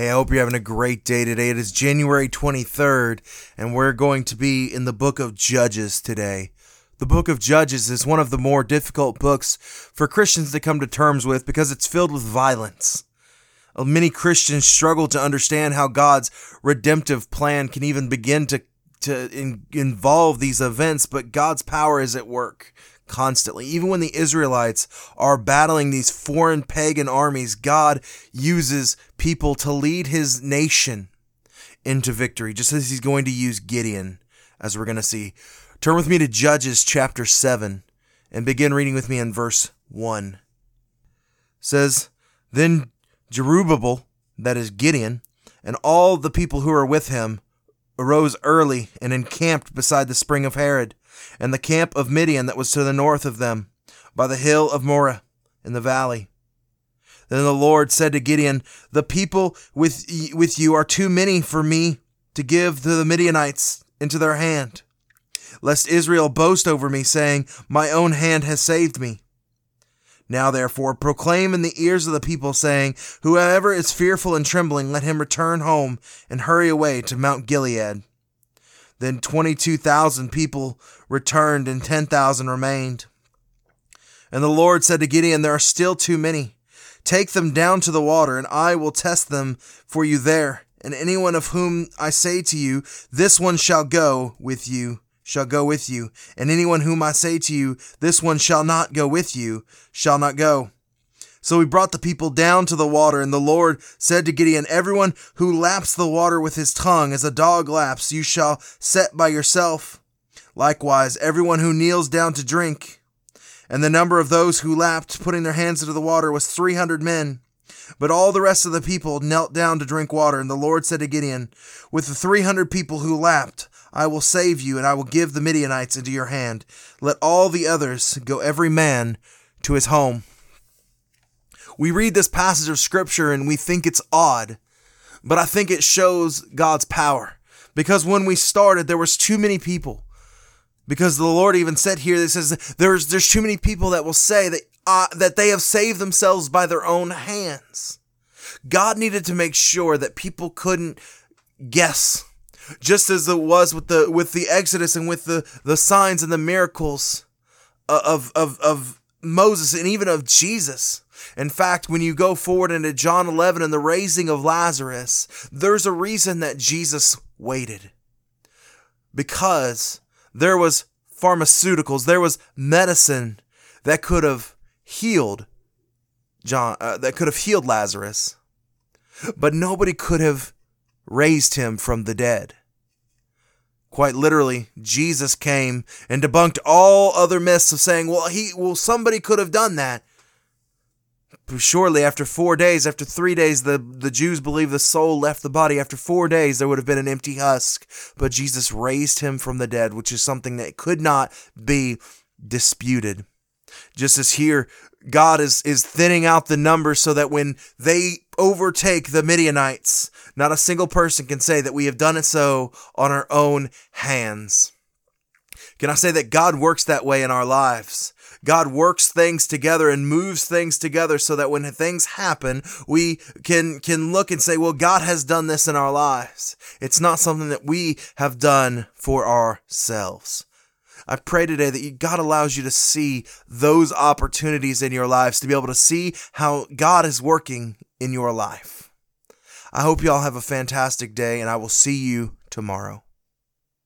Hey, I hope you're having a great day today. It is January 23rd, and we're going to be in the book of Judges today. The book of Judges is one of the more difficult books for Christians to come to terms with because it's filled with violence. Uh, many Christians struggle to understand how God's redemptive plan can even begin to, to in, involve these events, but God's power is at work constantly. Even when the Israelites are battling these foreign pagan armies, God uses people to lead his nation into victory, just as he's going to use Gideon, as we're going to see. Turn with me to Judges chapter 7 and begin reading with me in verse 1. It says, Then Jerubbaal, that is Gideon, and all the people who are with him arose early and encamped beside the spring of Harod, and the camp of Midian that was to the north of them, by the hill of Moreh in the valley. Then the Lord said to Gideon, The people with, with you are too many for me to give to the Midianites into their hand, lest Israel boast over me, saying, My own hand has saved me. Now therefore proclaim in the ears of the people, saying, Whoever is fearful and trembling, let him return home and hurry away to Mount Gilead. Then 22,000 people returned and 10,000 remained. And the Lord said to Gideon, There are still too many. Take them down to the water, and I will test them for you there. And anyone of whom I say to you, This one shall go with you, shall go with you. And anyone whom I say to you, This one shall not go with you, shall not go. So he brought the people down to the water, and the Lord said to Gideon, Everyone who laps the water with his tongue as a dog laps, you shall set by yourself. Likewise, everyone who kneels down to drink. And the number of those who lapped, putting their hands into the water, was three hundred men. But all the rest of the people knelt down to drink water, and the Lord said to Gideon, With the three hundred people who lapped, I will save you, and I will give the Midianites into your hand. Let all the others go every man to his home we read this passage of scripture and we think it's odd, but I think it shows God's power. Because when we started, there was too many people. Because the Lord even said here, this says there's there's too many people that will say that uh, that they have saved themselves by their own hands. God needed to make sure that people couldn't guess, just as it was with the with the Exodus and with the the signs and the miracles of of of Moses and even of Jesus. In fact, when you go forward into John 11 and the raising of Lazarus, there's a reason that Jesus waited. Because there was pharmaceuticals, there was medicine that could have healed John uh, that could have healed Lazarus. But nobody could have raised him from the dead. Quite literally, Jesus came and debunked all other myths of saying, well, he well somebody could have done that surely after four days, after three days, the, the Jews believe the soul left the body. After four days, there would have been an empty husk. But Jesus raised him from the dead, which is something that could not be disputed. Just as here, God is, is thinning out the numbers so that when they overtake the Midianites, not a single person can say that we have done it so on our own hands. Can I say that God works that way in our lives? God works things together and moves things together so that when things happen, we can, can look and say, well, God has done this in our lives. It's not something that we have done for ourselves. I pray today that God allows you to see those opportunities in your lives, to be able to see how God is working in your life. I hope you all have a fantastic day, and I will see you tomorrow.